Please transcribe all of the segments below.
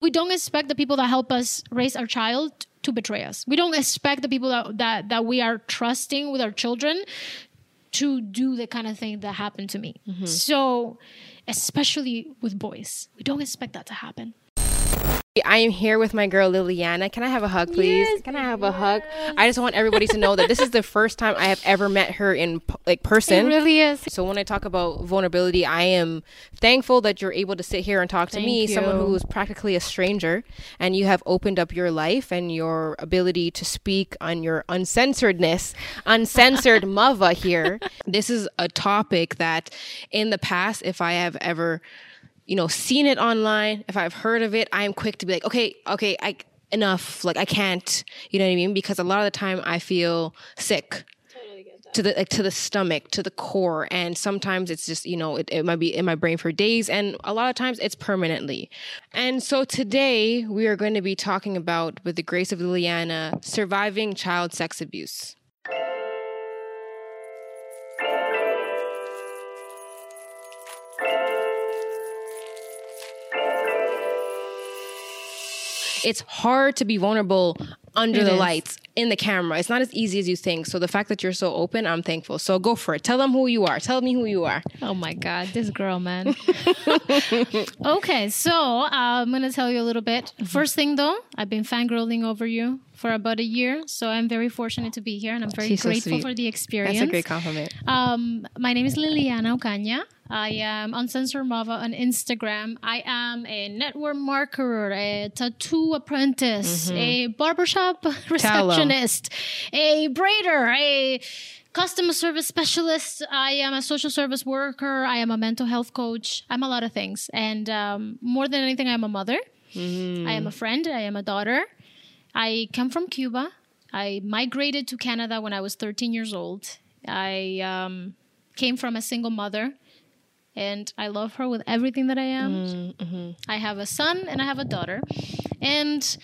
We don't expect the people that help us raise our child to betray us. We don't expect the people that that, that we are trusting with our children to do the kind of thing that happened to me. Mm-hmm. So, especially with boys, we don't expect that to happen. I am here with my girl Liliana. Can I have a hug, please? Yes, Can I have a hug? I just want everybody to know that this is the first time I have ever met her in like person. It really is. So when I talk about vulnerability, I am thankful that you're able to sit here and talk to me, Thank someone who is practically a stranger, and you have opened up your life and your ability to speak on your uncensoredness, uncensored mother here. This is a topic that in the past, if I have ever, you know, seen it online, if I've heard of it, I am quick to be like, okay, okay, I enough, like I can't, you know what I mean? Because a lot of the time I feel sick to the like to the stomach to the core and sometimes it's just you know it, it might be in my brain for days and a lot of times it's permanently. And so today we are going to be talking about with the grace of liliana surviving child sex abuse it's hard to be vulnerable under It the is. lights in the camera. It's not as easy as you think. So the fact that you're so open, I'm thankful. So go for it. Tell them who you are. Tell me who you are. Oh my God, this girl, man. okay, so uh, I'm going to tell you a little bit. First thing though, I've been fangirling over you for about a year. So I'm very fortunate to be here and I'm very She's grateful sweet. for the experience. That's a great compliment. Um, my name is Liliana Ocaña. I am Uncensored Muva on Instagram. I am a network marketer, a tattoo apprentice, a barbershop receptionist, a braider, a customer service specialist. I am a social service worker. I am a mental health coach. I'm a lot of things. And um, more than anything, I'm a mother. I am a friend. I am a daughter. I come from Cuba. I migrated to Canada when I was 13 years old. I um, came from a single mother, and I love her with everything that I am. Mm-hmm. I have a son and I have a daughter, and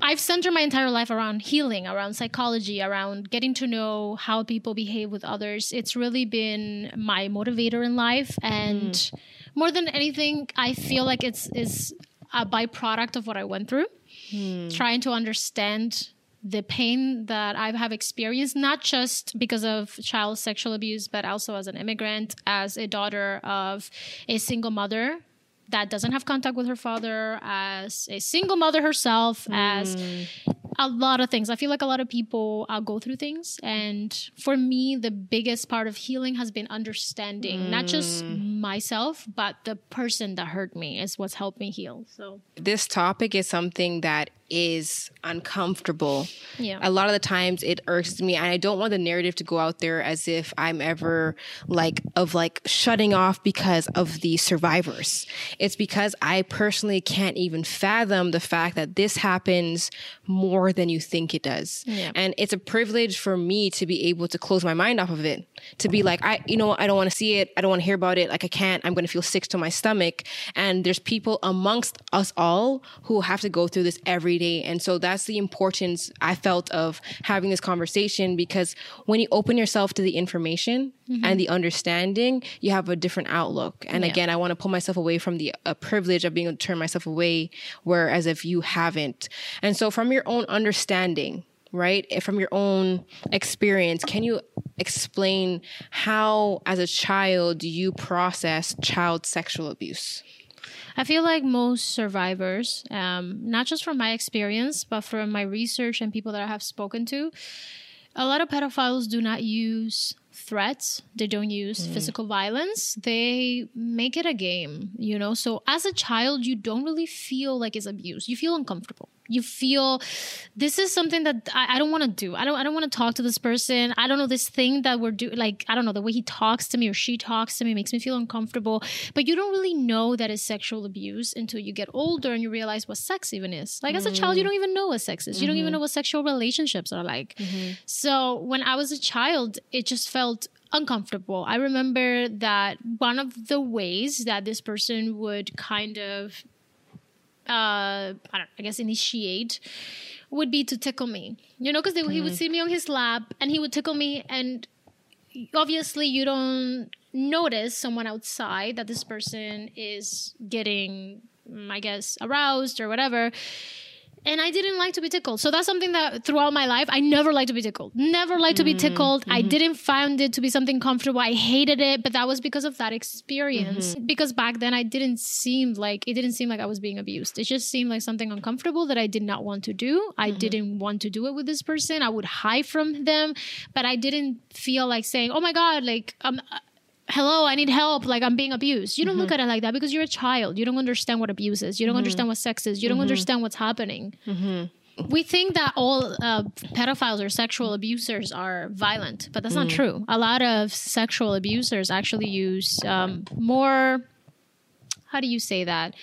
I've centered my entire life around healing, around psychology, around getting to know how people behave with others. It's really been my motivator in life, and mm. more than anything, I feel like it's is a byproduct of what I went through. Hmm. Trying to understand the pain that I have experienced, not just because of child sexual abuse, but also as an immigrant, as a daughter of a single mother that doesn't have contact with her father, as a single mother herself, as mm. A lot of things. I feel like a lot of people uh, go through things. And for me, the biggest part of healing has been understanding not just myself, but the person that hurt me is what's helped me heal. So, This topic is something that is uncomfortable. Yeah. A lot of the times it irks me and I don't want the narrative to go out there as if I'm ever like of like shutting off because of the survivors. It's because I personally can't even fathom the fact that this happens more than you think it does. Yeah. And it's a privilege for me to be able to close my mind off of it. To be like, I you know, I don't want to see it. I don't want to hear about it. Like I can't. I'm gonna feel sick to my stomach. And there's people amongst us all who have to go through this every day. And so that's the importance I felt of having this conversation because when you open yourself to the information and the understanding, you have a different outlook. And Yeah. again, I want to pull myself away from the uh, privilege of being able to turn myself away, whereas if you haven't. And so from your own understanding, right, eh, from your own experience, can you explain how, as a child, you process child sexual abuse? I feel like most survivors, um, not just from my experience, but from my research and people that I have spoken to, a lot of pedophiles do not use threats. They don't use mm. physical violence. They make it a game, you know? So as a child, you don't really feel like it's abuse. You feel uncomfortable. You feel this is something that I, I don't want to do. I don't I don't want to talk to this person. I don't know this thing that we're doing like I don't know the way he talks to me or she talks to me makes me feel uncomfortable. But you don't really know that it's sexual abuse until you get older and you realize what sex even is. Like as a child, you mm. don't even know what sex is. You don't even mm-hmm. know what sexual relationships are like. Mm-hmm. So when I was a child, it just felt uncomfortable. I remember that one of the ways that this person would kind of uh, I, don't, I guess initiate would be to tickle me. You know, because he would sit me on his lap and he would tickle me, and obviously you don't notice someone outside that this person is getting mm, I guess, aroused or whatever. And I didn't like to be tickled. So that's something that throughout my life, I never liked to be tickled. Never liked to be mm-hmm. tickled. I mm-hmm. didn't find it to be something comfortable. I hated it, but that was because of that experience. Mm-hmm. Because back then I didn't seem like, it didn't seem like I was being abused. It just seemed like something uncomfortable that I did not want to do. I didn't want to do it with this person. I would hide from them, but I didn't feel like saying, oh my God, like, um, hello i need help like i'm being abused. You don't look mm-hmm. at it like that because you're a child. You don't understand what abuse is. You don't mm-hmm. understand what sex is. You don't mm-hmm. understand what's happening. We think that all uh, pedophiles or sexual abusers are violent but that's not mm. true. A lot of sexual abusers actually use um, more how do you say that?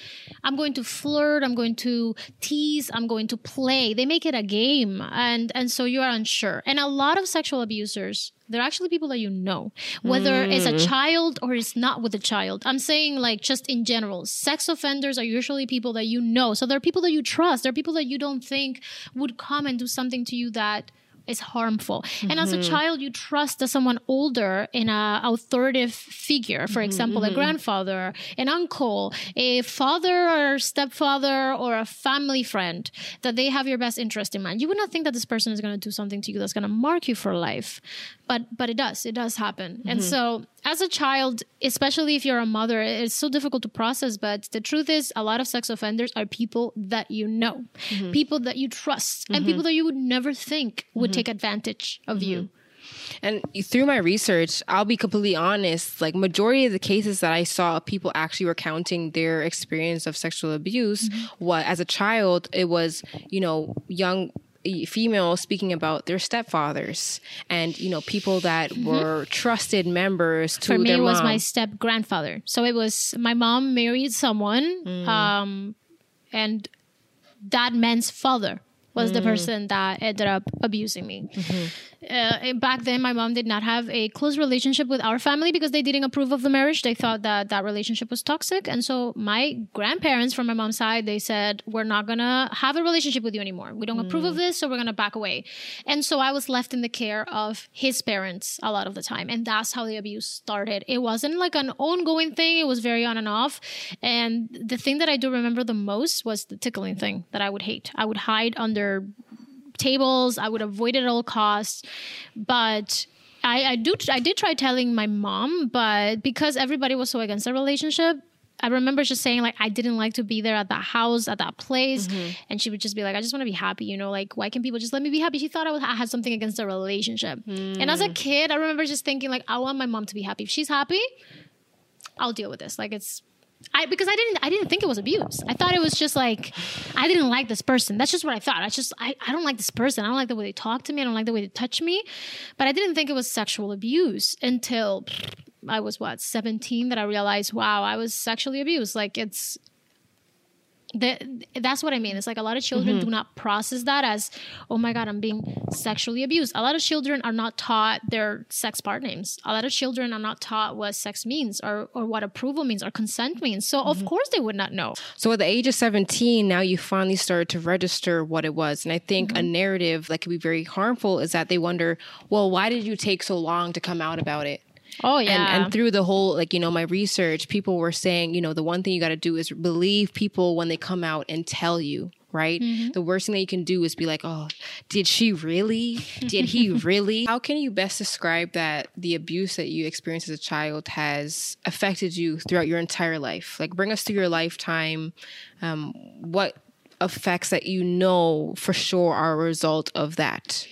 I'm going to flirt, I'm going to tease, I'm going to play. They make it a game and and so you are unsure. And a lot of sexual abusers, they're actually people that you know, whether it's a mm. child or it's not with a child. I'm saying like just in general, sex offenders are usually people that you know. So they're people that you trust. They're people that you don't think would come and do something to you that is harmful. And as a mm-hmm. child, you trust that someone older in a uh, authoritative figure, for mm-hmm, example, a mm-hmm. grandfather, an uncle, a father or stepfather, or a family friend, that they have your best interest in mind. You would not think that this person is going to do something to you that's going to mark you for life, but but it does. It does happen. And mm-hmm. so, as a child, especially if you're a mother, it's so difficult to process. But the truth is, a lot of sex offenders are people that you know, mm-hmm. people that you trust, and mm-hmm. people that you would never think would take advantage of you. And through my research, I'll be completely honest, like majority of the cases that I saw people actually recounting their experience of sexual abuse, what as a child, it was, you know, young females speaking about their stepfathers and you know people that mm-hmm. were trusted members to For me, it was mom. my step grandfather. So it was my mom married someone, mm. um, and that man's father was the mm. person that ended up abusing me. Mm-hmm. Uh, back then, my mom did not have a close relationship with our family because they didn't approve of the marriage. They thought that that relationship was toxic, and so my grandparents from my mom's side they said, "We're not gonna have a relationship with you anymore. We don't approve of this, so we're gonna back away." And so I was left in the care of his parents a lot of the time, and that's how the abuse started. It wasn't like an ongoing thing; it was very on and off. And the thing that I do remember the most was the tickling thing that I would hate. I would hide under tables. I would avoid it at all costs. But I, I do I did try telling my mom, but because everybody was so against the relationship, I remember just saying like I didn't like to be there at that house at that place, mm-hmm. and she would just be like, I just want to be happy, you know, like why can people just let me be happy? She thought I, I had something against the relationship, and as a mm. kid, I remember just thinking like I want my mom to be happy. If she's happy, I'll deal with this. Like it's I because I didn't I didn't think it was abuse. I thought it was just like I didn't like this person. That's just what I thought. I just I, I don't like this person. I don't like the way they talk to me. I don't like the way they touch me. But I didn't think it was sexual abuse until I was what, 17 that I realized, wow, I was sexually abused. Like it's the, that's what I mean. It's like a lot of children do mm-hmm. not process that as, oh my God, I'm being sexually abused. A lot of children are not taught their sex part names. A lot of children are not taught what sex means or, or what approval means or consent means. So, of mm-hmm. course, they would not know. So at the age of 17, now you finally started to register what it was. And I think a mm-hmm. narrative that could be very harmful is that they wonder, well, why did you take so long to come out about it? Oh, yeah. And, and through the whole, like, you know, my research, people were saying, you know, the one thing you got to do is believe people when they come out and tell you, right? The worst thing that you can do is be like, oh, did she really? Did he really? How can you best describe that the abuse that you experienced as a child has affected you throughout your entire life? Like, bring us through your lifetime. Um, what effects that you know for sure are a result of that?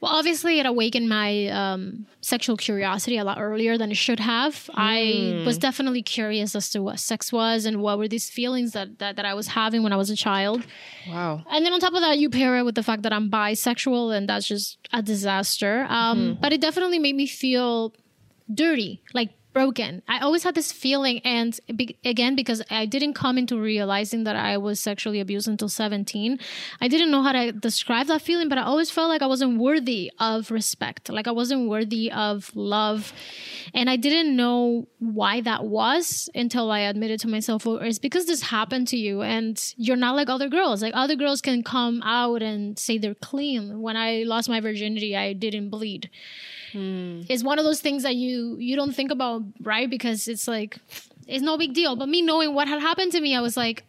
Well, obviously, it awakened my um, sexual curiosity a lot earlier than it should have. I was definitely curious as to what sex was and what were these feelings that, that, that I was having when I was a child. Wow. And then on top of that, you pair it with the fact that I'm bisexual, and that's just a disaster. Um, But it definitely made me feel dirty, like broken. I always had this feeling, and be- again, because I didn't come into realizing that I was sexually abused until 17, I didn't know how to describe that feeling, but I always felt like I wasn't worthy of respect, like I wasn't worthy of love. And I didn't know why that was until I admitted to myself, well, it's because this happened to you, and you're not like other girls. Like other girls can come out and say they're clean. When I lost my virginity, I didn't bleed Hmm. it's one of those things that you you don't think about right because it's like it's no big deal but me knowing what had happened to me i was like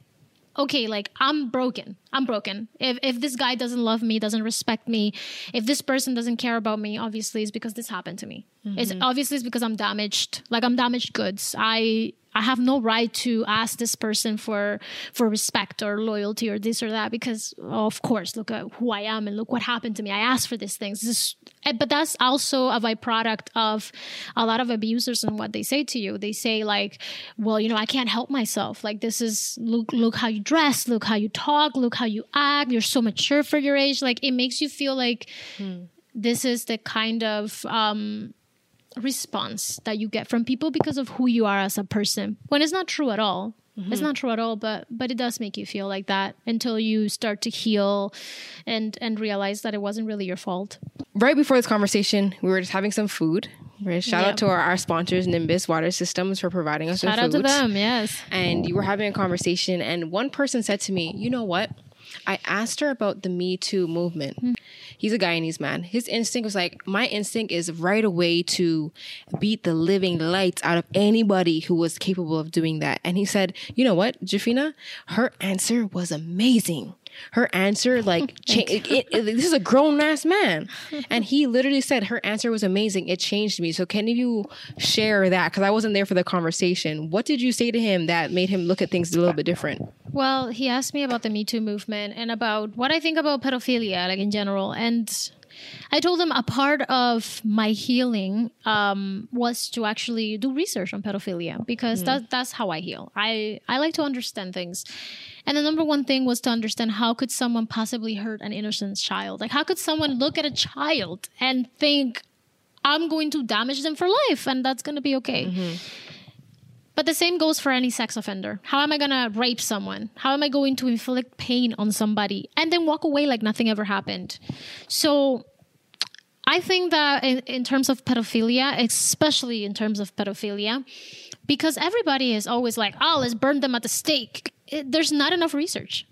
okay, like I'm broken. I'm broken. If if this guy doesn't love me, doesn't respect me, if this person doesn't care about me, obviously it's because this happened to me. It's mm-hmm. obviously it's because I'm damaged. Like I'm damaged goods. I I have no right to ask this person for for respect or loyalty or this or that because of course look at who I am and look what happened to me. I asked for these things. This is, eh, but that's also a byproduct of a lot of abusers and what they say to you. They say like, well, you know, I can't help myself. Like this is look look how you dress, look how you talk, look how you act. You're so mature for your age. Like it makes you feel like this is the kind of um response that you get from people because of who you are as a person when it's not true at all it's mm-hmm. not true at all but but it does make you feel like that until you start to heal and and realize that it wasn't really your fault right before this conversation, we were just having some food. Right? Shout Yeah. out to our, our sponsors, Nimbus Water Systems, for providing us shout with food. Shout out to them yes And you were having a conversation, and one person said to me, "You know what? I asked her about the Me Too movement. Hmm. He's a Guyanese man. His instinct was like, my instinct is right away to beat the living lights out of anybody who was capable of doing that. And he said, you know what, Jafina? Her answer was amazing. Her answer, oh like, cha- it, it- it- this is a grown ass man. And he literally said her answer was amazing. It changed me. So, can you share that? Because I wasn't there for the conversation. What did you say to him that made him look at things a little bit different? Well, he asked me about the Me Too movement and about what I think about pedophilia, like in general. And I told him a part of my healing um, was to actually do research on pedophilia because that, that's how I heal. I, I like to understand things. And the number one thing was to understand how could someone possibly hurt an innocent child? Like, how could someone look at a child and think, I'm going to damage them for life and that's going to be okay? But the same goes for any sex offender. How am I going to rape someone? How am I going to inflict pain on somebody and then walk away like nothing ever happened? So I think that in, in terms of pedophilia, especially in terms of pedophilia, because everybody is always like, oh, let's burn them at the stake. It, there's not enough research.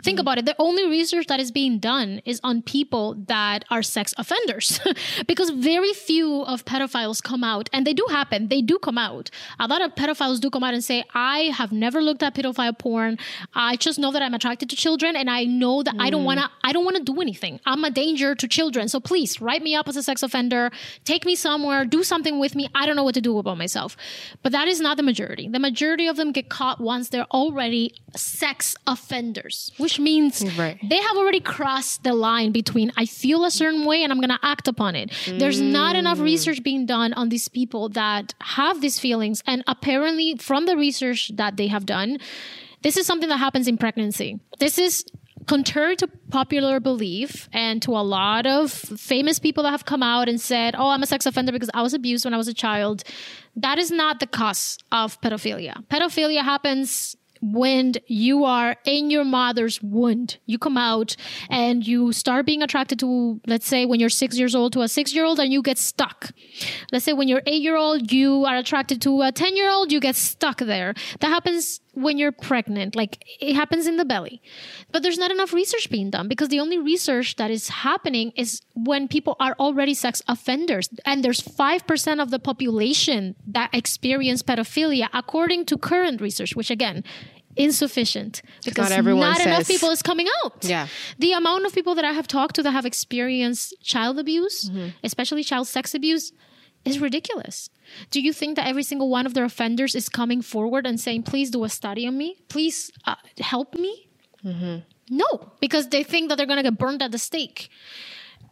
Think mm-hmm. about it. The only research that is being done is on people that are sex offenders because very few of pedophiles come out, and they do happen. They do come out. A lot of pedophiles do come out and say, I have never looked at pedophile porn. I just know that I'm attracted to children, and I know that I don't mm. want to, I don't want to do anything. I'm a danger to children. So please write me up as a sex offender, take me somewhere, do something with me. I don't know what to do about myself. But that is not the majority. The majority of them get caught once they're already sex offenders, which means Right. they have already crossed the line between I feel a certain way and I'm going to act upon it. There's not enough mm. research being done on these people that have these feelings. And apparently, from the research that they have done, this is something that happens in pregnancy. This is contrary to popular belief and to a lot of famous people that have come out and said, Oh, I'm a sex offender because I was abused when I was a child. That is not the cause of pedophilia. Pedophilia happens when you are in your mother's womb, you come out and you start being attracted to, let's say, when you're six years old to a six year old and you get stuck. Let's say when you're eight year old, you are attracted to a 10 year old, you get stuck there. That happens when you're pregnant, like it happens in the belly. But there's not enough research being done because the only research that is happening is when people are already sex offenders. And there's 5% of the population that experience pedophilia, according to current research, which again, insufficient because not, enough says- people is coming out. Yeah. The amount of people that I have talked to that have experienced child abuse, Mm-hmm. especially child sex abuse, is ridiculous. Do you think that every single one of their offenders is coming forward and saying, please do a study on me? Please uh, help me? Mm-hmm. No, because they think that they're going to get burned at the stake.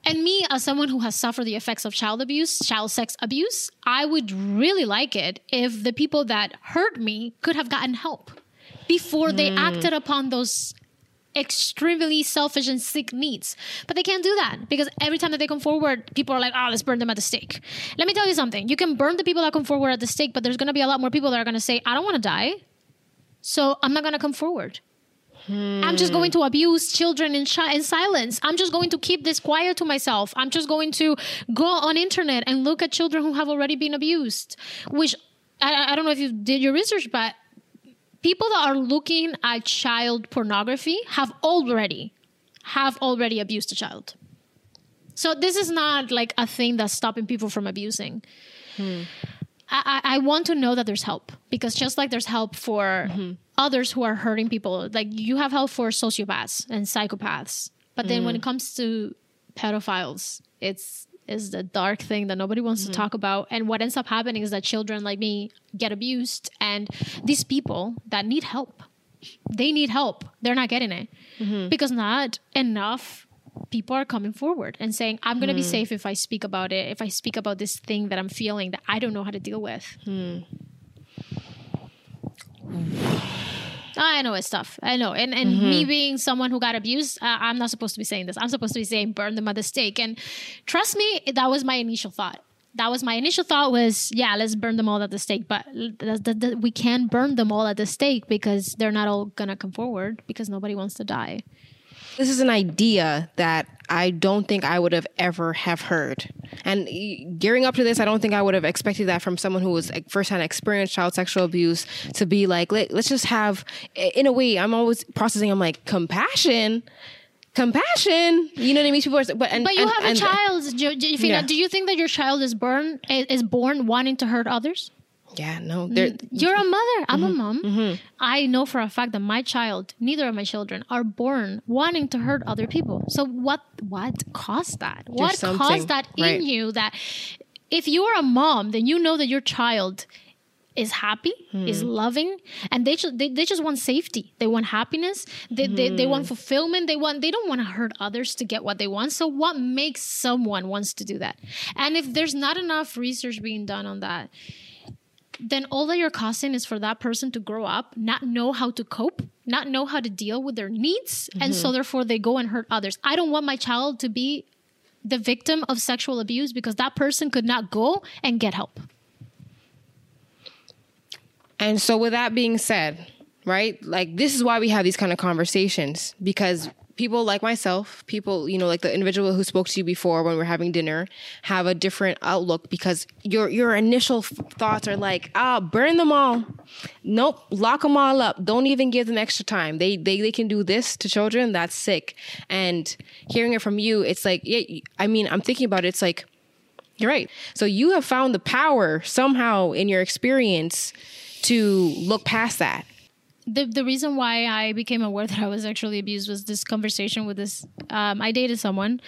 And me, as someone who has suffered the effects of child abuse, child sex abuse, I would really like it if the people that hurt me could have gotten help before they acted upon those extremely selfish and sick needs. But they can't do that because every time that they come forward, people are like, oh, let's burn them at the stake. Let me tell you something. You can burn the people that come forward at the stake, but there's going to be a lot more people that are going to say, I don't want to die. So I'm not going to come forward. I'm just going to abuse children in, in silence. I'm just going to keep this quiet to myself. I'm just going to go on internet and look at children who have already been abused. Which I, I don't know if you did your research, but people that are looking at child pornography have already have already abused a child. So this is not like a thing that's stopping people from abusing. Hmm. I, I I want to know that there's help because just like there's help for mm-hmm. others who are hurting people. Like you have help for sociopaths and psychopaths, but then when mm. it comes to pedophiles, it's is the dark thing that nobody wants to mm-hmm. talk about. And what ends up happening is that children like me get abused, and these people that need help, they need help. They're not getting it mm-hmm. because not enough people are coming forward and saying, I'm going to be mm-hmm. safe if I speak about it, if I speak about this thing that I'm feeling that I don't know how to deal with. Hmm. I know it's tough. I know. And and me being someone who got abused, uh, I'm not supposed to be saying this. I'm supposed to be saying burn them at the stake. And trust me, that was my initial thought. That was my initial thought was, yeah, let's burn them all at the stake. But th- th- th- we can't burn them all at the stake because they're not all going to come forward because nobody wants to die. This is an idea that I don't think I would have ever have heard. And gearing up to this, I don't think I would have expected that from someone who was like, firsthand experienced child sexual abuse to be like, Let, let's just have, in a way, I'm always processing. I'm like, compassion, compassion. You know what I mean? People are, but, and, But you and- have a and- child, Jo- Josefina. Yeah. Do you think that your child is born is born wanting to hurt others? Yeah, no. You're a mother. I'm Mm-hmm. a mom. I know for a fact that my child, neither of my children, are born wanting to hurt other people. So what what caused that? what caused that right. in you that if you are a mom, then you know that your child is happy, Hmm. is loving, and they just they, they just want safety. They want happiness. They, they they Hmm. want fulfillment. They want they don't want to hurt others to get what they want. So what makes someone wants to do that? And if there's not enough research being done on that, then all that you're causing is for that person to grow up, not know how to cope, not know how to deal with their needs, and so mm-hmm. therefore they go and hurt others. I don't want my child to be the victim of sexual abuse because that person could not go and get help. And so, with that being said, right, like this is why we have these kind of conversations because people like myself, people, you know, like the individual who spoke to you before when we are having dinner, have a different outlook because your your initial thoughts are like, ah, burn them all. Nope, lock them all up. Don't even give them extra time. They they they can do this to children. That's sick. And hearing it from you, it's like, yeah. I mean, I'm thinking about it. It's like. You're right. So you have found the power somehow in your experience to look past that. The, the reason why I became aware that I was sexually abused was this conversation with this. Um, I dated someone,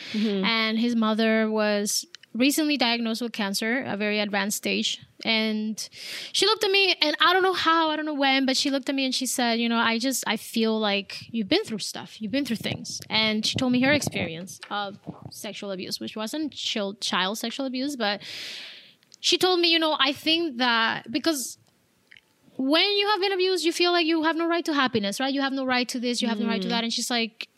and his mother was recently diagnosed with cancer, a very advanced stage. And she looked at me, and I don't know how, I don't know when, but she looked at me and she said, You know, I just, I feel like you've been through stuff, you've been through things. And she told me her experience of sexual abuse, which wasn't child, child sexual abuse, but she told me, You know, I think that because when you have been abused, you feel like you have no right to happiness, right? You have no right to this, you have no right to that. Mm. And she's like,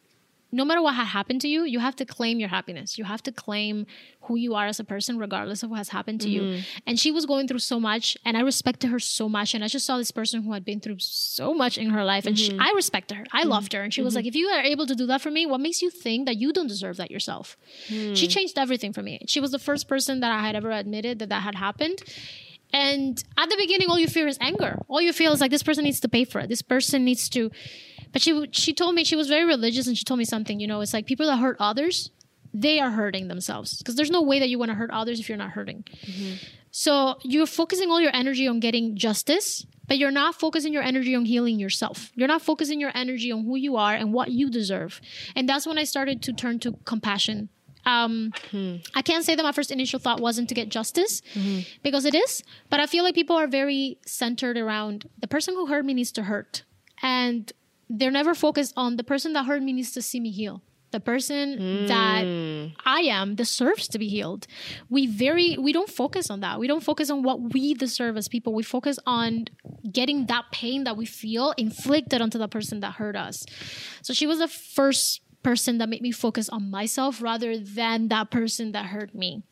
no matter what had happened to you, you have to claim your happiness. You have to claim who you are as a person, regardless of what has happened to you. Mm-hmm. And she was going through so much, and I respected her so much. And I just saw this person who had been through so much in her life, and she, mm-hmm. I respected her. I mm-hmm. loved her. And she was like, if you are able to do that for me, what makes you think that you don't deserve that yourself? She mm. changed everything for me. She was the first person that I had ever admitted that that had happened. And at the beginning, all you feel is anger. All you feel is like this person needs to pay for it. This person needs to. But she she told me she was very religious, and she told me something. You know, it's like people that hurt others, they are hurting themselves because there's no way that you want to hurt others if you're not hurting. Mm-hmm. So you're focusing all your energy on getting justice, but you're not focusing your energy on healing yourself. You're not focusing your energy on who you are and what you deserve. And that's when I started to turn to compassion. Um, hmm. I can't say that my first initial thought wasn't to get justice mm-hmm. because it is, but I feel like people are very centered around the person who hurt me needs to hurt. And they're never focused on the person that hurt me needs to see me heal. The person that hmm. I am deserves to be healed. We very we don't focus on that. We don't focus on what we deserve as people. We focus on getting that pain that we feel inflicted onto the person that hurt us. So she was the first person that made me focus on myself rather than that person that hurt me.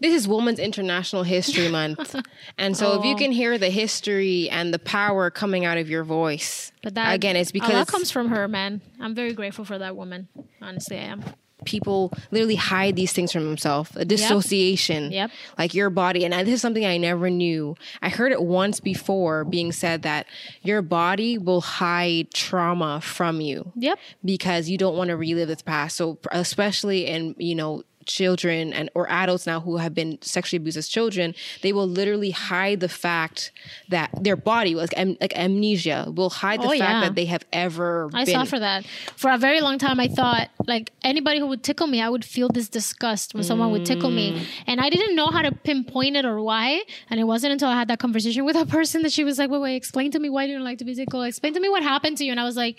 This is Women's International History Month. and so if you Oh. can hear the history and the power coming out of your voice, But that again, it's because lot comes from her, man. I'm very grateful for that woman. Honestly, I am. People literally hide these things from themselves. A dissociation. Yep. like your body. And I, this is something i never knew. I heard it once before being said that your body will hide trauma from you Yep. because you don't want to relive the past. So especially in you know children and or adults now who have been sexually abused as children, they will literally hide the fact that their body like am, like amnesia will hide the Oh, fact yeah. that they have ever I been suffer that. For a very long time, I thought like anybody who would tickle me, I would feel this disgust when someone would tickle Mm. me, and I didn't know how to pinpoint it or why. And it wasn't until I had that conversation with a person that she was like, "Wait, wait, explain to me why you don't like to be tickled. Explain to me what happened to you." And I was like,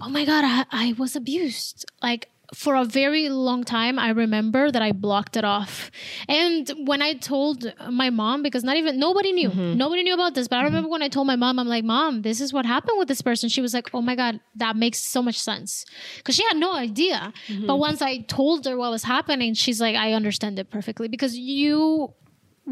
"Oh my god, I, I was abused." Like for a very long time, I remember that I blocked it off. And when I told my mom, because not even nobody knew, mm-hmm. nobody knew about this, but I remember mm-hmm. when I told my mom, I'm like, Mom, this is what happened with this person. She was like, Oh my God, that makes so much sense. Because she had no idea. But mm-hmm. once I told her what was happening, she's like, I understand it perfectly. Because you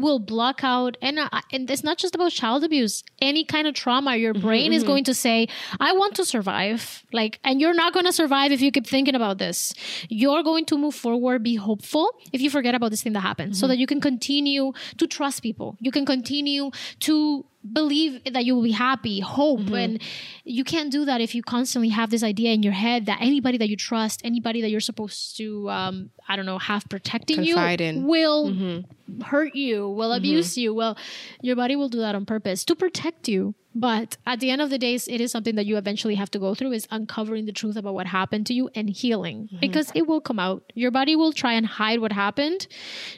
will block out and, uh, and it's not just about child abuse any kind of trauma your mm-hmm, brain is mm-hmm. going to say i want to survive like and you're not going to survive if you keep thinking about this. You're going to move forward be hopeful if you forget about this thing that happened so mm-hmm. that you can continue to trust people. You can continue to believe that you will be happy hope mm-hmm. and you can't do that if you constantly have this idea in your head that anybody that you trust anybody that you're supposed to um, i don't know have protecting Confide you in. will mm-hmm. hurt you, will mm-hmm. abuse you. Well, your body will do that on purpose to protect you. But at the end of the days, it is something that you eventually have to go through is uncovering the truth about what happened to you and healing because it will come out. Your body will try and hide what happened.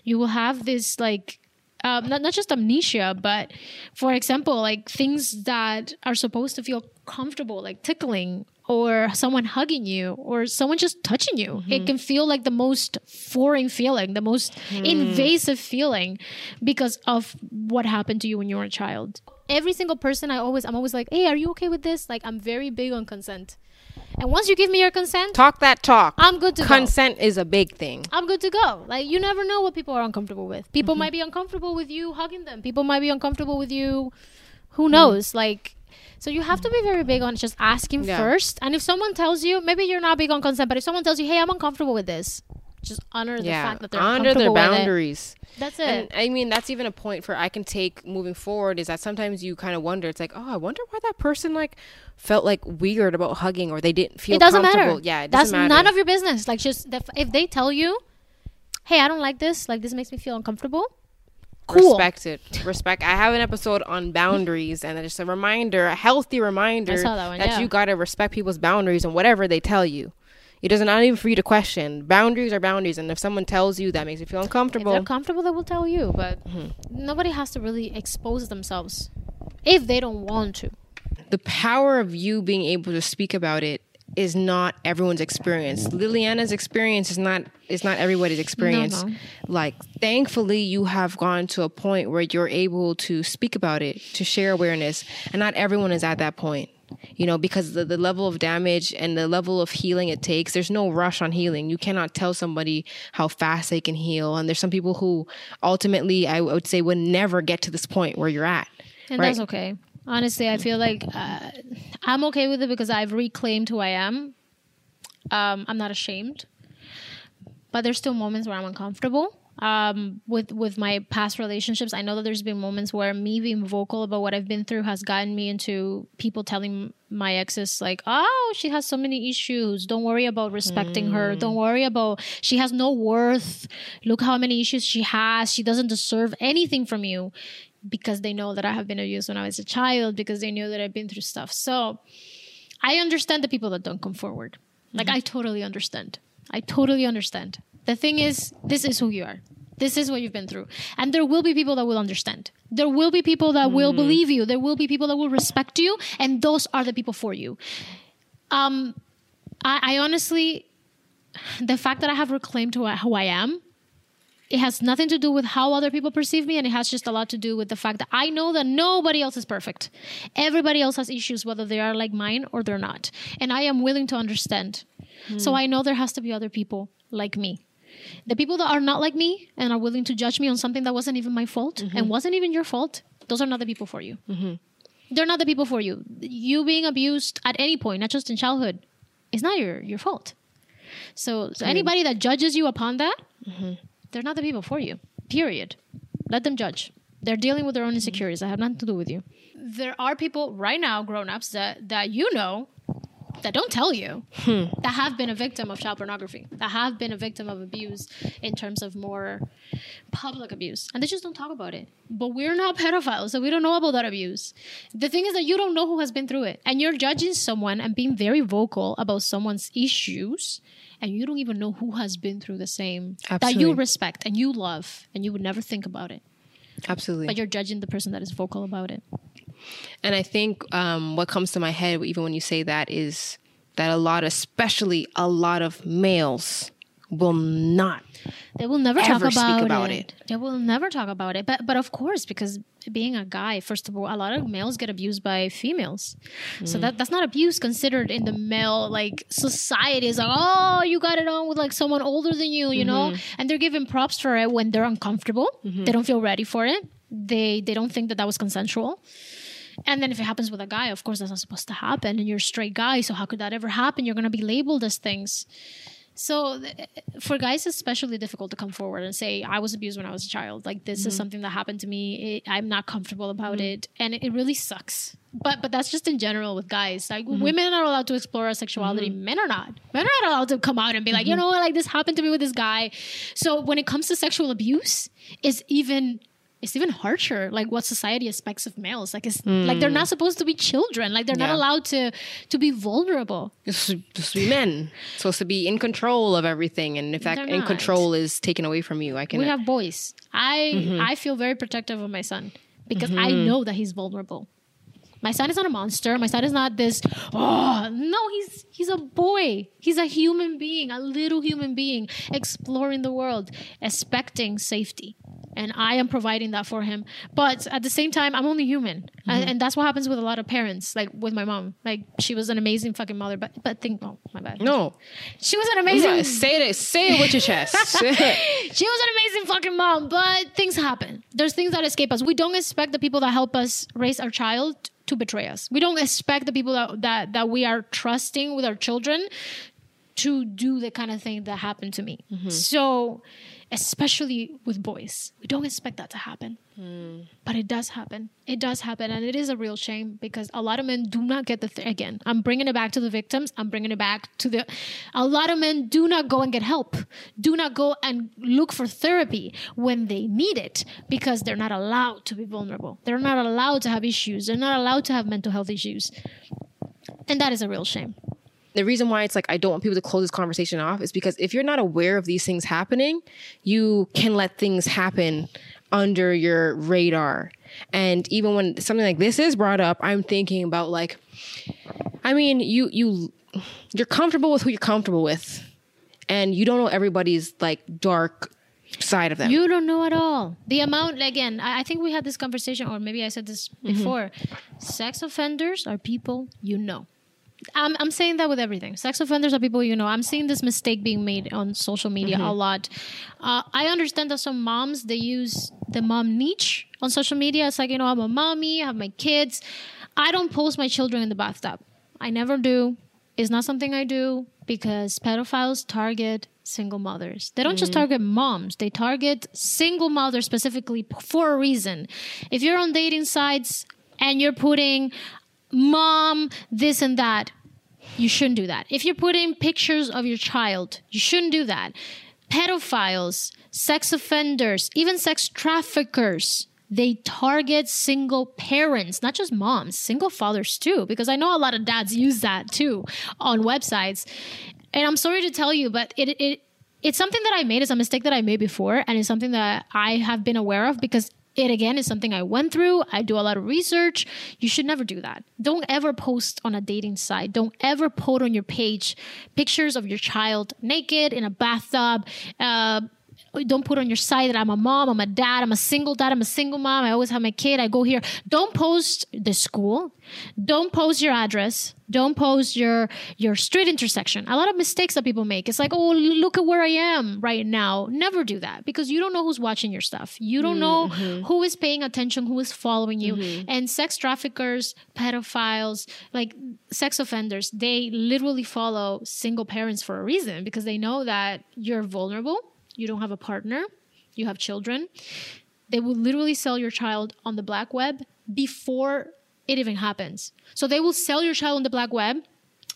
You will have this like um, not, not just amnesia, but for example, like things that are supposed to feel comfortable, like tickling or someone hugging you or someone just touching you. It can feel like the most foreign feeling, the most invasive feeling because of what happened to you when you were a child. Every single person I always, I'm always like, hey, are you okay with this? Like, I'm very big on consent. And once you give me your consent, talk that talk. I'm good to go. Consent is a big thing. I'm good to go. Like you never know what people are uncomfortable with. People might be mm-hmm. uncomfortable with you hugging them. People might be uncomfortable with you. Who knows? Mm-hmm. Like so you have to be very big on just asking Yeah. first. And if someone tells you, maybe you're not big on consent, but if someone tells you, "Hey, I'm uncomfortable with this," just honor the yeah, fact that they're under their with it. boundaries. That's it. And I mean, that's even a point for I can take moving forward is that sometimes you kind of wonder. It's like, oh, I wonder why that person like felt like weird about hugging or they didn't feel it doesn't comfortable. matter. Yeah, it that's doesn't matter. none of your business. Like just if they tell you, "Hey, I don't like this. Like this makes me feel uncomfortable." Cool. Respect it. Respect. I have an episode on boundaries, and just a reminder, a healthy reminder I saw that one, yeah. you gotta respect people's boundaries and whatever they tell you. It doesn't not even for you to question. Boundaries are boundaries, and if someone tells you that makes you feel If uncomfortable, they're comfortable, they will tell you. But Mm-hmm. nobody has to really expose themselves if they don't want to. the power of you being able to speak about it is not everyone's experience. Liliana's experience is not is not everybody's experience. no. Like thankfully you have gone to a point where you're able to speak about it, to share awareness, and not everyone is at that point. You know, because the, the level of damage and the level of healing it takes, there's no rush on healing. You cannot tell somebody how fast they can heal. And there's some people who ultimately, I would say, would never get to this point where you're at. And Right. that's okay. Honestly, I feel like uh, I'm okay with it because I've reclaimed who I am. Um, I'm not ashamed, but there's still moments where I'm uncomfortable. Um, with with my past relationships, I know that there's been moments where me being vocal about what I've been through has gotten me into people telling my exes like, "Oh, she has so many issues. Don't worry about respecting her. Don't worry about she has no worth. Look how many issues she has. She doesn't deserve anything from you." because they know that I have been abused when I was a child, because they know that I've been through stuff. So I understand the people that don't come forward. Like, I totally understand. I totally understand. The thing is, this is who you are. This is what you've been through. And there will be people that will understand. There will be people that will believe you. There will be people that will respect you. And those are the people for you. Um, I, I honestly, the fact that I have reclaimed who I, who I am, it has nothing to do with how other people perceive me and it has just a lot to do with the fact that i know that nobody else is perfect everybody else has issues whether they are like mine or they're not and i am willing to understand so i know there has to be other people like me the people that are not like me and are willing to judge me on something that wasn't even my fault mm-hmm. and wasn't even your fault those are not the people for you mm-hmm. they're not the people for you you being abused at any point not just in childhood is not your your fault so, so anybody that judges you upon that mm-hmm. they're not the people for you. Period. Let them judge. They're dealing with their own insecurities. I have nothing to do with you. There are people right now, grown ups, that, that you know that don't tell you hmm. that have been a victim of child pornography, that have been a victim of abuse in terms of more public abuse, and they just don't talk about it. But we're not pedophiles, so we don't know about that abuse. The thing is that you don't know who has been through it, and you're judging someone and being very vocal about someone's issues. And you don't even know who has been through the same that you respect and you love, and you would never think about it. Absolutely. But you're judging the person that is vocal about it. And I think um, what comes to my head, even when you say that, is that a lot, especially a lot of males, will not. They will never talk about, about it. it. They will never talk about it. But but of course, because being a guy, first of all, a lot of males get abused by females. So that that's not abuse considered in the male like society. It's like, oh, you got it on with like someone older than you, you know? And they're given props for it when they're uncomfortable. They don't feel ready for it. They they don't think that that was consensual. And then if it happens with a guy, of course that's not supposed to happen. And you're a straight guy, so how could that ever happen? You're gonna be labeled as things. So th- for guys, it's especially difficult to come forward and say, I was abused when I was a child. Like this is mm-hmm. something that happened to me. It, I'm not comfortable about mm-hmm. it. And it, it really sucks. But but that's just in general with guys. Like mm-hmm. women are allowed to explore our sexuality. Men are not. Men are not allowed to come out and be like, you know what, like this happened to me with this guy. So when it comes to sexual abuse, it's even it's even harsher like what society expects of males. Like it's hmm. like they're not supposed to be children. Like they're not allowed to to be vulnerable. It's supposed to be men, supposed to be in control of everything, and if that in control is taken away from you, I can. we have boys. I mm-hmm. i feel very protective of my son because i mm-hmm. know that he's vulnerable my son is not a monster my son is not this oh no he's he's a boy he's a human being a little human being exploring the world expecting safety and I am providing that for him. But at the same time, I'm only human, and, mm-hmm. and that's what happens with a lot of parents. Like with my mom, like she was an amazing fucking mother, but but think, oh my bad, no. she was an amazing. Yeah, say it. Say it with your chest. She was an amazing fucking mom, but things happen. There's things that escape us. We don't expect the people that help us raise our child to betray us. We don't expect the people that that, that we are trusting with our children to do the kind of thing that happened to me. Mm-hmm. So, especially with boys, we don't expect that to happen. But it does happen. It does happen. And it is a real shame because a lot of men do not get the, th- again, I'm bringing it back to the victims. I'm bringing it back to the, a lot of men do not go and get help, do not go and look for therapy when they need it because they're not allowed to be vulnerable. They're not allowed to have issues. They're not allowed to have mental health issues. And that is a real shame. The reason why it's like I don't want people to close this conversation off is because if you're not aware of these things happening, you can let things happen under your radar. And even when something like this is brought up, I'm thinking about like I mean, you you you're comfortable with who you're comfortable with. And you don't know everybody's like dark side of them. You don't know at all. The amount, again, I, I think we had this conversation, or maybe I said this mm-hmm. before. Sex offenders are people you know. I'm, I'm saying that with everything. Sex offenders are people you know. I'm seeing this mistake being made on social media a lot. Uh, I understand that some moms they use the mom niche on social media. It's like you know I'm a mommy, I have my kids. I don't post my children in the bathtub. I never do. It's not something I do because pedophiles target single mothers. They don't just target moms, they target single mothers specifically for a reason. If you're on dating sites and you're putting mom, this and that, you shouldn't do that. If you're putting pictures of your child, you shouldn't do that. Pedophiles, sex offenders, even sex traffickers, they target single parents, not just moms, single fathers too, because I know a lot of dads use that too on websites. And I'm sorry to tell you, but it, it it's something that I made. It's a mistake that I made before, and it's something that I have been aware of because it again is something I went through. I do a lot of research. You should never do that. Don't ever post on a dating site. Don't ever put on your page pictures of your child naked in a bathtub. Uh, don't put on your site that I'm a mom, I'm a dad, I'm a single dad, I'm a single mom, I always have my kid, I go here. Don't post the school. Don't post your address. Don't post your your street intersection. A lot of mistakes that people make. It's like, oh, look at where I am right now. Never do that because you don't know who's watching your stuff. You don't know mm-hmm. who is paying attention, who is following you. Mm-hmm. And sex traffickers, pedophiles, like sex offenders, they literally follow single parents for a reason because they know that you're vulnerable you don't have a partner, you have children, they will literally sell your child on the black web before it even happens. So they will sell your child on the black web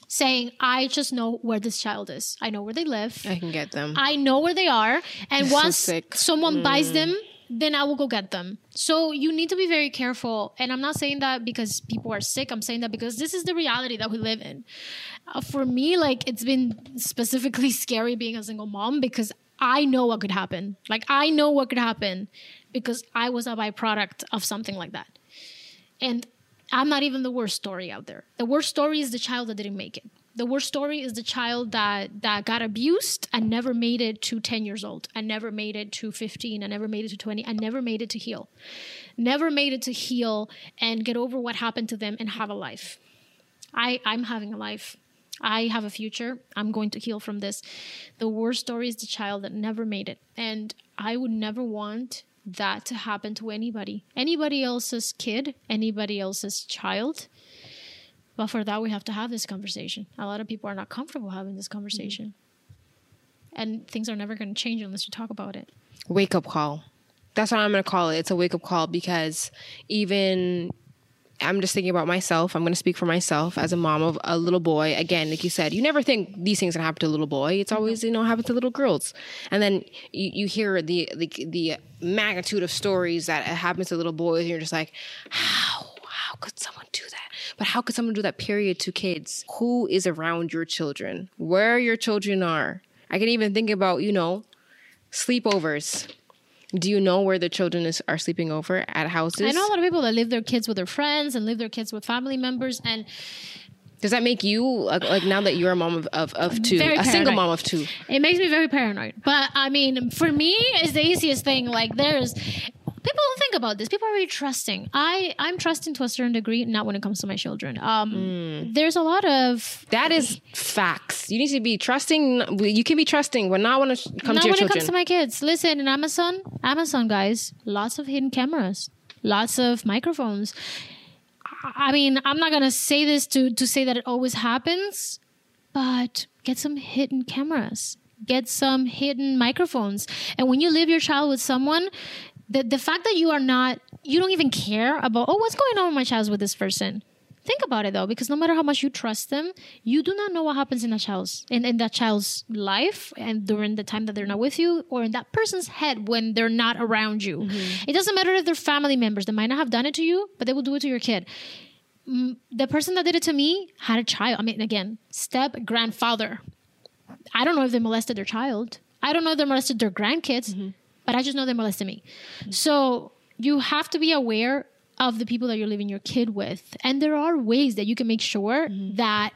saying, I just know where this child is. I know where they live. I can get them. I know where they are. And so once. Mm. someone buys them, then I will go get them. So you need to be very careful. And I'm not saying that because people are sick. I'm saying that because this is the reality that we live in. Uh, for me, like it's been specifically scary being a single mom because I know what could happen. Like I know what could happen because I was a byproduct of something like that. And I'm not even the worst story out there. The worst story is the child that didn't make it. The worst story is the child that that got abused and never made it to 10 years old, and never made it to 15, and never made it to 20, and never made it to heal. Never made it to heal and get over what happened to them and have a life. I I'm having a life. I have a future. I'm going to heal from this. The worst story is the child that never made it. And I would never want that to happen to anybody. Anybody else's kid, anybody else's child. But for that, we have to have this conversation. A lot of people are not comfortable having this conversation. And things are never going to change unless you talk about it. wake up call. That's what I'm going to call it. It's a wake up call because even I'm just thinking about myself. I'm going to speak for myself as a mom of a little boy. Again, like you said, you never think these things happen to a little boy. It's always you know happen to little girls, and then you, you hear the, the the magnitude of stories that happens to little boys, and you're just like, how how could someone do that? But how could someone do that? Period to kids. Who is around your children? Where your children are? I can even think about you know sleepovers. Do you know where the children is, are sleeping over at houses? I know a lot of people that leave their kids with their friends and leave their kids with family members. And Does that make you like, now that you're a mom of, of, of two, Very a single mom of two? it makes me very paranoid. But I mean, for me, it's the easiest thing. Like, there's people don't think about this. People are very trusting. I I'm trusting to a certain degree, not when it comes to my children. Um, Mm. there's a lot of That is facts. You need to be trusting. You can be trusting, but not when it comes not to your when children. it comes to my kids. Listen, in Amazon, Amazon guys, lots of hidden cameras, lots of microphones. I- I mean, I'm not gonna say this to to say that it always happens, but get some hidden cameras, get some hidden microphones, and when you leave your child with someone. The, the fact that you are not, you don't even care about, oh, what's going on with my child with this person. Think about it though, because no matter how much you trust them, you do not know what happens in that child's in, in that child's life and during the time that they're not with you, or in that person's head when they're not around you. It doesn't matter if they're family members; they might not have done it to you, but they will do it to your kid. Mm, The person that did it to me had a child. I mean, again, step grandfather. I don't know if they molested their child. I don't know if they molested their grandkids, but I just know they molested me. Mm-hmm. So you have to be aware of the people that you're leaving your kid with. And there are ways that you can make sure mm-hmm. that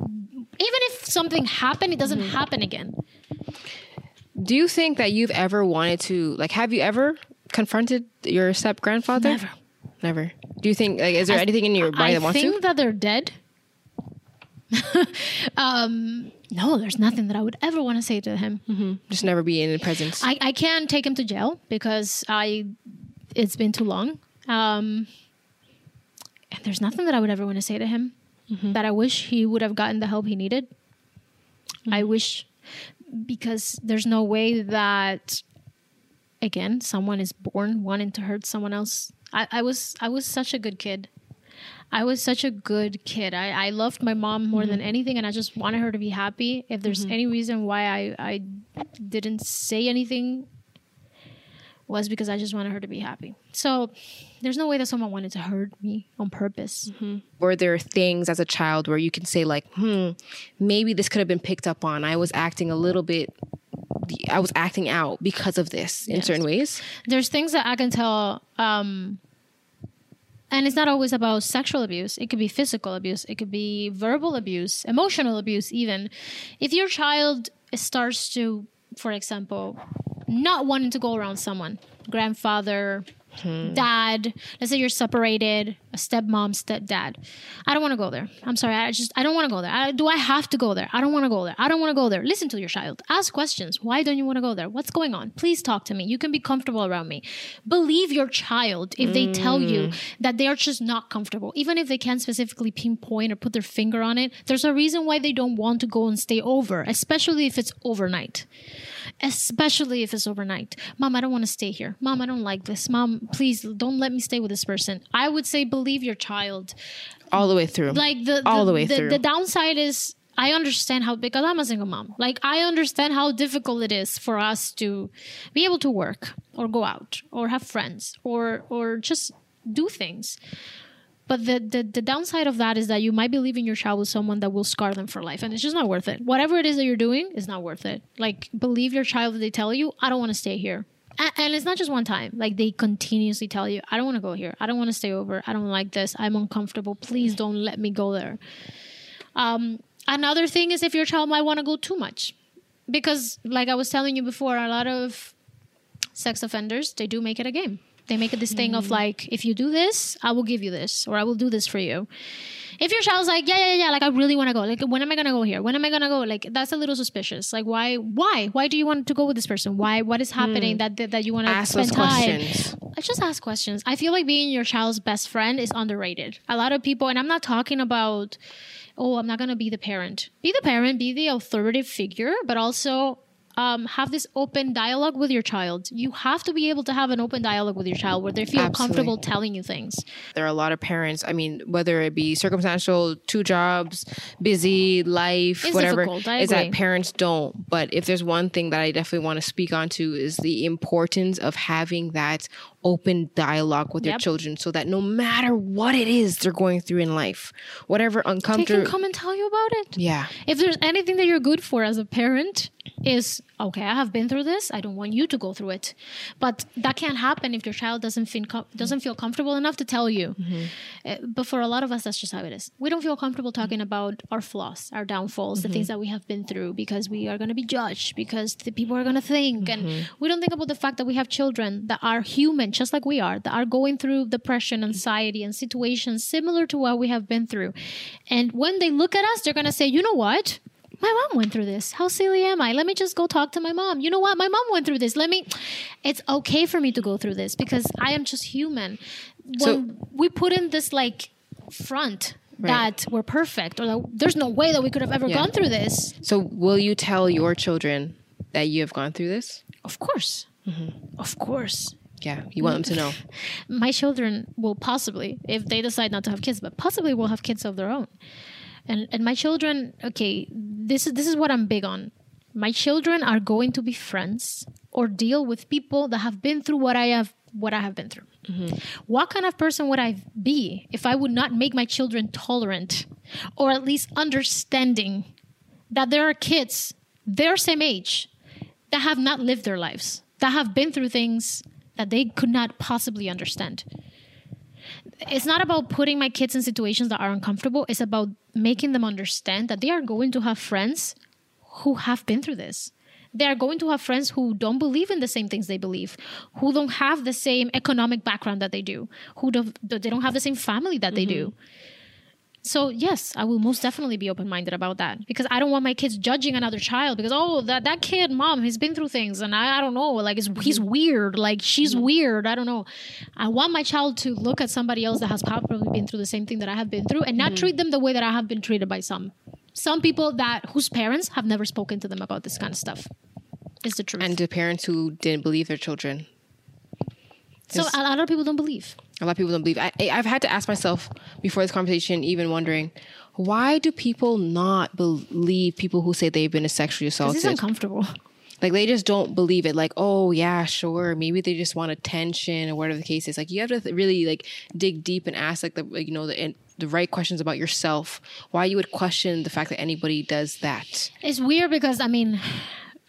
even if something happened, it doesn't mm-hmm. happen again. Do you think that you've ever wanted to like? Have you ever confronted your step grandfather? Never. Never. Do you think like? Is there anything in your body I that wants to? I think that they're dead. um, no, there's nothing that I would ever want to say to him. Just never be in the presence. I, I can't take him to jail because I it's been too long. Um, and there's nothing that I would ever want to say to him that I wish he would have gotten the help he needed. I wish because there's no way that again someone is born wanting to hurt someone else. I, I was I was such a good kid. I was such a good kid. I, I loved my mom more than anything, and I just wanted her to be happy. If there's any reason why I, I didn't say anything, was because I just wanted her to be happy. So there's no way that someone wanted to hurt me on purpose. Were there things as a child where you can say like, hmm, maybe this could have been picked up on? I was acting a little bit. I was acting out because of this in Yes. certain ways. There's things that I can tell, um, and it's not always about sexual abuse. It could be physical abuse. It could be verbal abuse, emotional abuse, even. If your child starts to, for example, not wanting to go around someone, grandfather, Hmm. dad, let's say you're separated, a stepmom, stepdad. I don't want to go there. I'm sorry. I just, I don't want to go there. I, do I have to go there? I don't want to go there. I don't want to go there. Listen to your child. Ask questions. Why don't you want to go there? What's going on? Please talk to me. You can be comfortable around me. Believe your child if they tell you hmm. that they're just not comfortable. Even if they can't specifically pinpoint or put their finger on it, there's a reason why they don't want to go and stay over, especially if it's overnight especially if it's overnight. Mom, I don't want to stay here. Mom, I don't like this. Mom, please don't let me stay with this person. I would say believe your child. all the way through. Like the all the, the way the, through. the downside is I understand how because I'm a single mom. Like I understand how difficult it is for us to be able to work or go out or have friends or or just do things. But the, the the downside of that is that you might be leaving your child with someone that will scar them for life, and it's just not worth it. Whatever it is that you're doing is not worth it. Like believe your child that they tell you, I don't want to stay here. And it's not just one time. Like they continuously tell you, I don't want to go here. I don't want to stay over. I don't like this. I'm uncomfortable. Please don't let me go there. Um, another thing is if your child might want to go too much, because like I was telling you before, a lot of sex offenders they do make it a game. They make it this thing of mm. like, if you do this, I will give you this, or I will do this for you. If your child's like, yeah, yeah, yeah, like I really want to go. Like, when am I gonna go here? When am I gonna go? Like, that's a little suspicious. Like, why, why, why do you want to go with this person? Why, what is happening mm. that that, that you want to Ask spend those time? questions. I just ask questions. I feel like being your child's best friend is underrated. A lot of people, and I'm not talking about, oh, I'm not going to be the parent. Be the parent, be the authoritative figure, but also um, have this open dialogue with your child. You have to be able to have an open dialogue with your child where they feel Absolutely. comfortable telling you things. there are a lot of parents. I mean, whether it be circumstantial, two jobs, busy life, It's whatever, is that parents don't. But if there's one thing that I definitely want to speak on to is the importance of having that open dialogue with your children, so that no matter what it is they're going through in life, whatever uncomfortable. They can come and tell you about it. yeah, If there's anything that you're good for as a parent, is okay. I have been through this. I don't want you to go through it, but that can't happen if your child doesn't feel com- doesn't feel comfortable enough to tell you. Uh, but for a lot of us, that's just how it is. We don't feel comfortable talking about our flaws, our downfalls, the mm-hmm. things that we have been through because we are going to be judged, because the people are going to think, and mm-hmm. we don't think about the fact that we have children that are human, just like we are, that are going through depression, anxiety, and situations similar to what we have been through. And when they look at us, they're going to say, you know what? My mom went through this. How silly am I? Let me just go talk to my mom. You know what? My mom went through this. Let me. It's okay for me to go through this because I am just human. When we put in this like front Right. that we're perfect or that there's no way that we could have ever Yeah. gone through this. So, will you tell your children that you have gone through this? Of course. Mm-hmm. Of course. Yeah, you want them to know. my children will possibly, if they decide not to have kids, but possibly will have kids of their own. And and my children, okay, this is this is what I'm big on. My children are going to be friends or deal with people that have been through what I have what I have been through. Mm-hmm. What kind of person would I be if I would not make my children tolerant or at least understanding that there are kids their same age that have not lived their lives, that have been through things that they could not possibly understand. It's not about putting my kids in situations that are uncomfortable. It's about making them understand that they are going to have friends who have been through this. They are going to have friends who don't believe in the same things they believe, who don't have the same economic background that they do, who don't, they don't have the same family that they mm-hmm. do. So yes, I will most definitely be open minded about that because I don't want my kids judging another child because oh that that kid mom he's been through things and I, I don't know like it's, he's mm-hmm. weird like she's mm-hmm. weird I don't know. I want my child to look at somebody else that has probably been through the same thing that I have been through and not mm-hmm. treat them the way that I have been treated by some some people that whose parents have never spoken to them about this kind of stuff. Is the truth. And to parents who didn't believe their children. so a lot of people don't believe. A lot of people don't believe. I, I've had to ask myself before this conversation, even wondering, why do people not believe people who say they've been a sexually This is assaulted? uncomfortable. like they just don't believe it. Like, oh yeah, sure, maybe they just want attention or whatever the case is. Like you have to th- really like dig deep and ask like the you know the the right questions about yourself. Why you would question the fact that anybody does that? It's weird because I mean,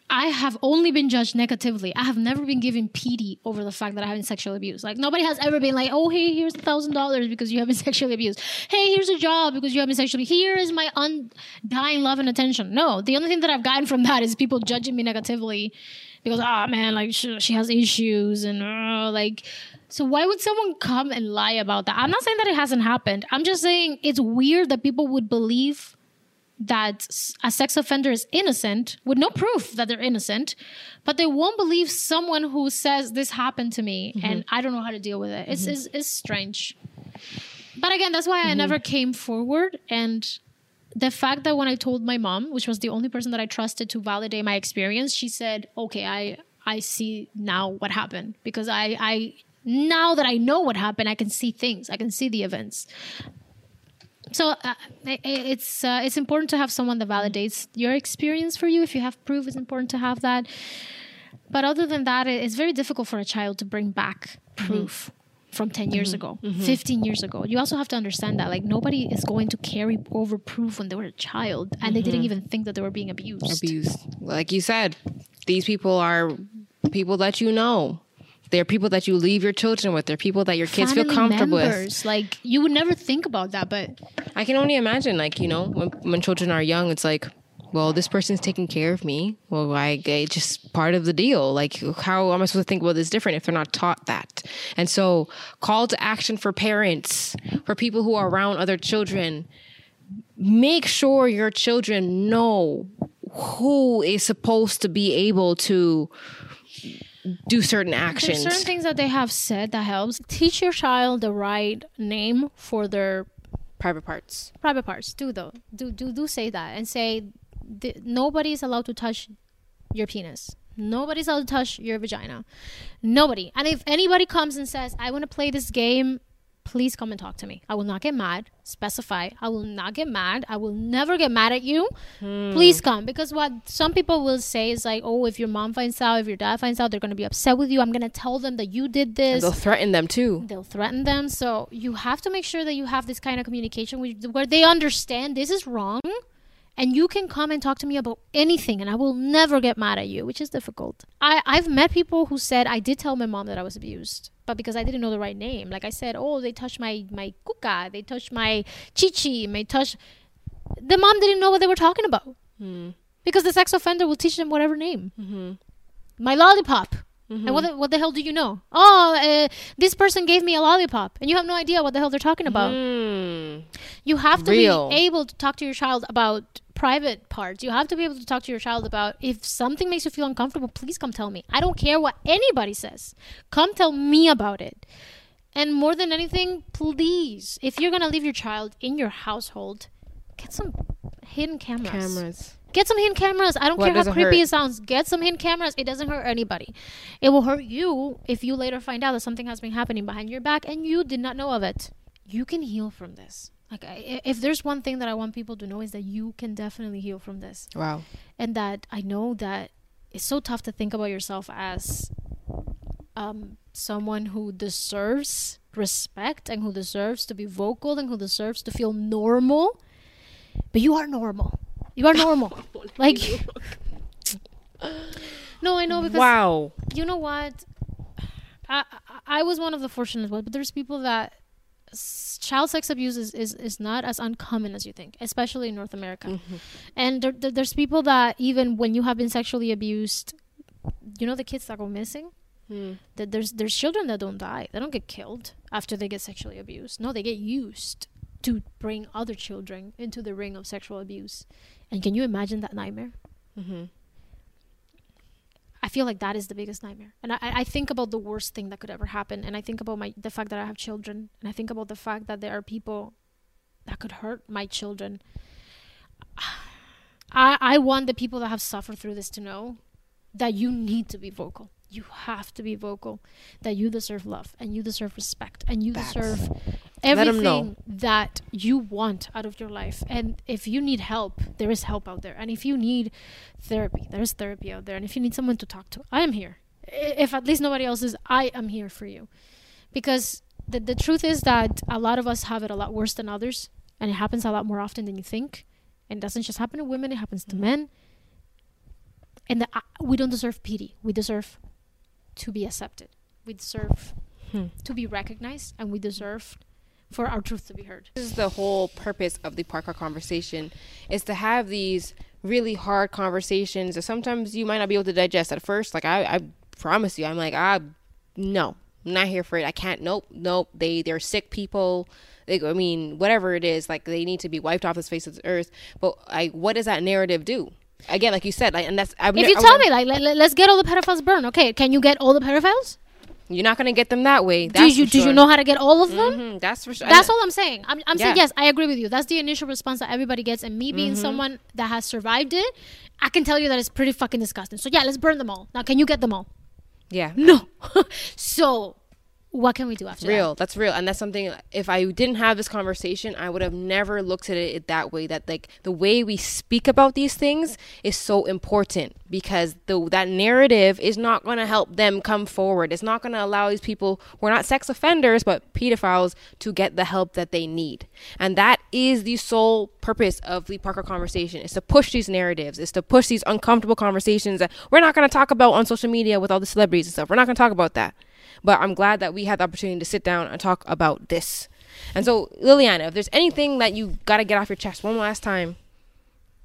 I have only been judged negatively. I have never been given pity over the fact that I have been sexually abused. Like nobody has ever been like, "Oh, hey, here's a thousand dollars because you have been sexually abused. Hey, here's a job because you have been sexually. Abused. Here is my undying love and attention." No, the only thing that I've gotten from that is people judging me negatively because, ah, man, like she, she has issues and uh, like. So why would someone come and lie about that? I'm not saying that it hasn't happened. I'm just saying it's weird that people would believe that a sex offender is innocent with no proof that they're innocent, but they won't believe someone who says this happened to me mm-hmm. and I don't know how to deal with it. It's, mm-hmm. it's, it's strange. But again, that's why I mm-hmm. never came forward. And the fact that when I told my mom, which was the only person that I trusted to validate my experience, she said, "Okay, I I see now what happened because I I Now that I know what happened, I can see things. I can see the events. So uh, it's uh, it's important to have someone that validates your experience for you. If you have proof, it's important to have that. But other than that, it's very difficult for a child to bring back proof. Mm-hmm. From 10 years ago, mm-hmm. 15 years ago. You also have to understand that, like, nobody is going to carry over proof when they were a child and they didn't mm-hmm. even think that they were being abused. Abused. Like you said, these people are people that you know they're people that you leave your children with. They're people that your kids Family feel comfortable members. with. Like you would never think about that, but I can only imagine. Like you know, when when children are young, it's like, well, this person's taking care of me. Well, I it's just part of the deal. Like how am I supposed to think about this different if they're not taught that? And so, call to action for parents, for people who are around other children. Make sure your children know who is supposed to be able to do certain actions. There's certain things that they have said that helps. Teach your child the right name for their private parts. Private parts. Do though. Do do do say that and say nobody is allowed to touch your penis. Nobody's allowed to touch your vagina. Nobody. And if anybody comes and says, "I want to play this game please come and talk to me. I will not get mad. Specify. I will not get mad. I will never get mad at you. Hmm. Please come. Because what some people will say is like, oh, if your mom finds out, if your dad finds out, they're going to be upset with you. I'm going to tell them that you did this. And they'll threaten them too. They'll threaten them. So you have to make sure that you have this kind of communication where they understand this is wrong and you can come and talk to me about anything and I will never get mad at you, which is difficult. I, I've met people who said I did tell my mom that I was abused, but because I didn't know the right name. Like I said, oh, they touched my my kuka, they touched my chichi, they touch the mom didn't know what they were talking about. Hmm. Because the sex offender will teach them whatever name. Mm-hmm. My lollipop. Mm-hmm. And what the, what the hell do you know? Oh, uh, this person gave me a lollipop, and you have no idea what the hell they're talking about. Mm. You have to Real. be able to talk to your child about private parts. You have to be able to talk to your child about if something makes you feel uncomfortable, please come tell me. I don't care what anybody says. Come tell me about it. And more than anything, please, if you're going to leave your child in your household, get some hidden cameras. Cameras. Get some hidden cameras. I don't care how creepy hurt? it sounds. Get some hidden cameras. It doesn't hurt anybody. It will hurt you if you later find out that something has been happening behind your back and you did not know of it. You can heal from this. Like, I, if there's one thing that I want people to know is that you can definitely heal from this. Wow. And that I know that it's so tough to think about yourself as um, someone who deserves respect and who deserves to be vocal and who deserves to feel normal. But you are normal. You are normal. like, no, I know because. Wow. You know what? I, I was one of the fortunate ones, but there's people that child sex abuse is, is, is not as uncommon as you think, especially in North America. Mm-hmm. And there, there, there's people that even when you have been sexually abused, you know the kids that go missing. Mm. That there's there's children that don't die. They don't get killed after they get sexually abused. No, they get used to bring other children into the ring of sexual abuse. And can you imagine that nightmare? Mm-hmm. I feel like that is the biggest nightmare. And I, I think about the worst thing that could ever happen. And I think about my the fact that I have children. And I think about the fact that there are people that could hurt my children. I, I want the people that have suffered through this to know that you need to be vocal. You have to be vocal. That you deserve love and you deserve respect and you Facts. deserve everything that you want out of your life. And if you need help, there is help out there. And if you need therapy, there's therapy out there. And if you need someone to talk to, I am here. If at least nobody else is, I am here for you. Because the, the truth is that a lot of us have it a lot worse than others. And it happens a lot more often than you think. And it doesn't just happen to women, it happens to mm-hmm. men. And the, uh, we don't deserve pity. We deserve to be accepted. We deserve hmm. to be recognized. And we deserve for our truth to be heard. This is the whole purpose of the park conversation is to have these really hard conversations that sometimes you might not be able to digest at first. Like I, I promise you, I'm like, ah, no, I'm not here for it. I can't. Nope, nope. They they're sick people. They, I mean, whatever it is, like they need to be wiped off the face of the earth. But like, what does that narrative do? Again, like you said, like, and that's. I've if ne- you tell me, like, let, us get all the pedophiles burned. Okay, can you get all the pedophiles? You're not gonna get them that way. That's did you did sure. you know how to get all of them? Mm-hmm, that's for sure. That's all I'm saying. I'm, I'm yeah. saying yes. I agree with you. That's the initial response that everybody gets, and me being mm-hmm. someone that has survived it, I can tell you that it's pretty fucking disgusting. So yeah, let's burn them all. Now, can you get them all? Yeah. No. so what can we do after real that? that's real. And that's something if i didn't have this conversation i would have never looked at it that way that like the way we speak about these things is so important because the that narrative is not going to help them come forward. It's not going to allow these people who are not sex offenders but pedophiles to get the help that they need. And that is the sole purpose of the Parked Car Conversation is to push these narratives is to push these uncomfortable conversations that we're not going to talk about on social media with all the celebrities and stuff. We're not going to talk about that but I'm glad that we had the opportunity to sit down and talk about this. And so, Liliana, if there's anything that you got to get off your chest one last time,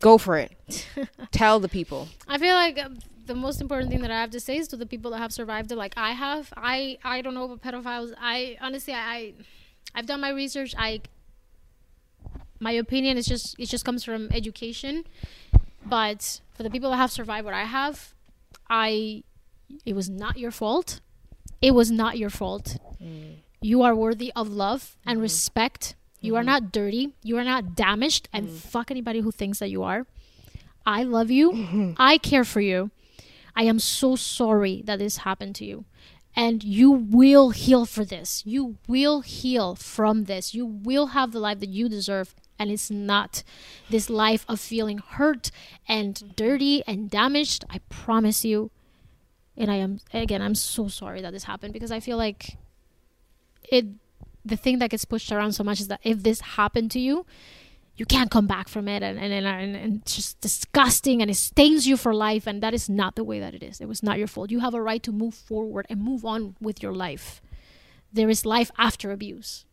go for it. Tell the people. I feel like uh, the most important thing that I have to say is to the people that have survived it, like I have. I I don't know about pedophiles. I honestly, I I've done my research. I my opinion is just it just comes from education. But for the people that have survived what I have, I it was not your fault it was not your fault. Mm. You are worthy of love and mm-hmm. respect. You mm-hmm. are not dirty. You are not damaged. And mm. fuck anybody who thinks that you are. I love you. I care for you. I am so sorry that this happened to you. And you will heal for this. You will heal from this. You will have the life that you deserve. And it's not this life of feeling hurt and dirty and damaged. I promise you, and I am again I'm so sorry that this happened because I feel like it the thing that gets pushed around so much is that if this happened to you you can't come back from it and, and, and, and, it's just disgusting and it stains you for life. And that is not the way that it is. It was not your fault. You have a right to move forward and move on with your life. There is life after abuse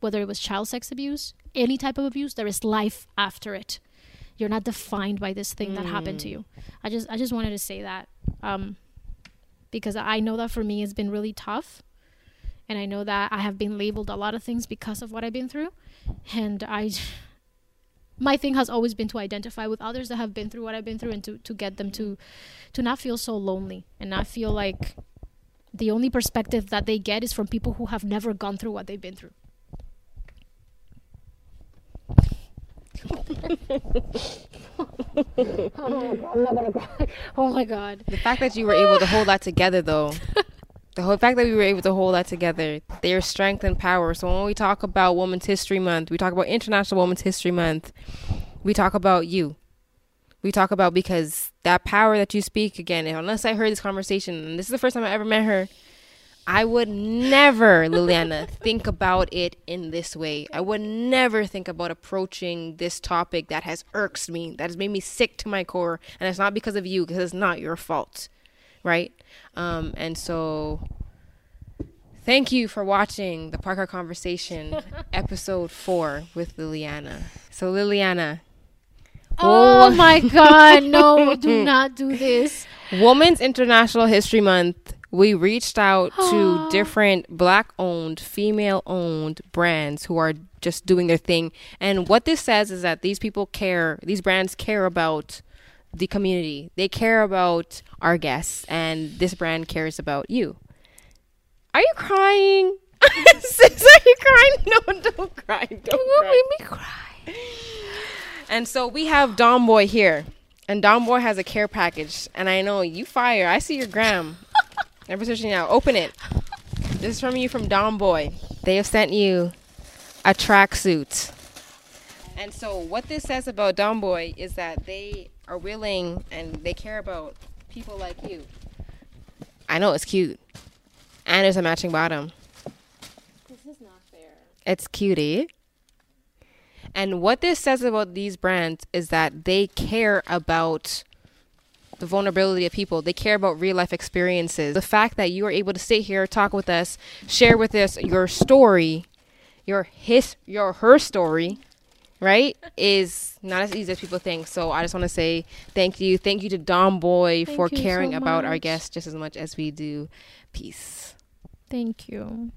whether it was child sex abuse any type of abuse there is life after it. You're not defined by this thing mm. that happened to mm. you. I just i just wanted to say that um, because I know that for me it's been really tough. And I know that I have been labeled a lot of things because of what I've been through. And I my thing has always been to identify with others that have been through what I've been through and to, to get them to to not feel so lonely and not feel like the only perspective that they get is from people who have never gone through what they've been through. Oh my god. oh my god. The fact that you were able to hold that together though. the whole fact that we were able to hold that together, their strength and power. So when we talk about Women's History Month, we talk about International Women's History Month, we talk about you. We talk about because that power that you speak again, unless I heard this conversation, and this is the first time I ever met her, I would never, Liliana, think about it in this way. I would never think about approaching this topic that has irked me, that has made me sick to my core. And it's not because of you, because it's not your fault. Right? Um, and so thank you for watching the Parked Car Conversation episode four with Liliana. So, Liliana. Oh, oh my God. No, do not do this. Women's International History Month we reached out to different black owned, female owned brands who are just doing their thing. And what this says is that these people care, these brands care about the community. They care about our guests, and this brand cares about you. Are you crying? Sis, are you crying? No, don't cry. Don't you cry. make me cry. And so we have Dom Boy here. And Dom Boy has a care package. And I know you fire. I see your gram. Never switching out. Open it. This is from you from Dom Boy. They have sent you a tracksuit. And so what this says about Dom Boy is that they are willing and they care about people like you. I know it's cute. And there's a matching bottom. This is not fair. It's cutie. And what this says about these brands is that they care about the vulnerability of people. They care about real life experiences. The fact that you are able to sit here, talk with us, share with us your story, your his, your her story, right, is not as easy as people think. So I just want to say thank you, thank you to Dom Boy thank for caring so about our guests just as much as we do. Peace. Thank you.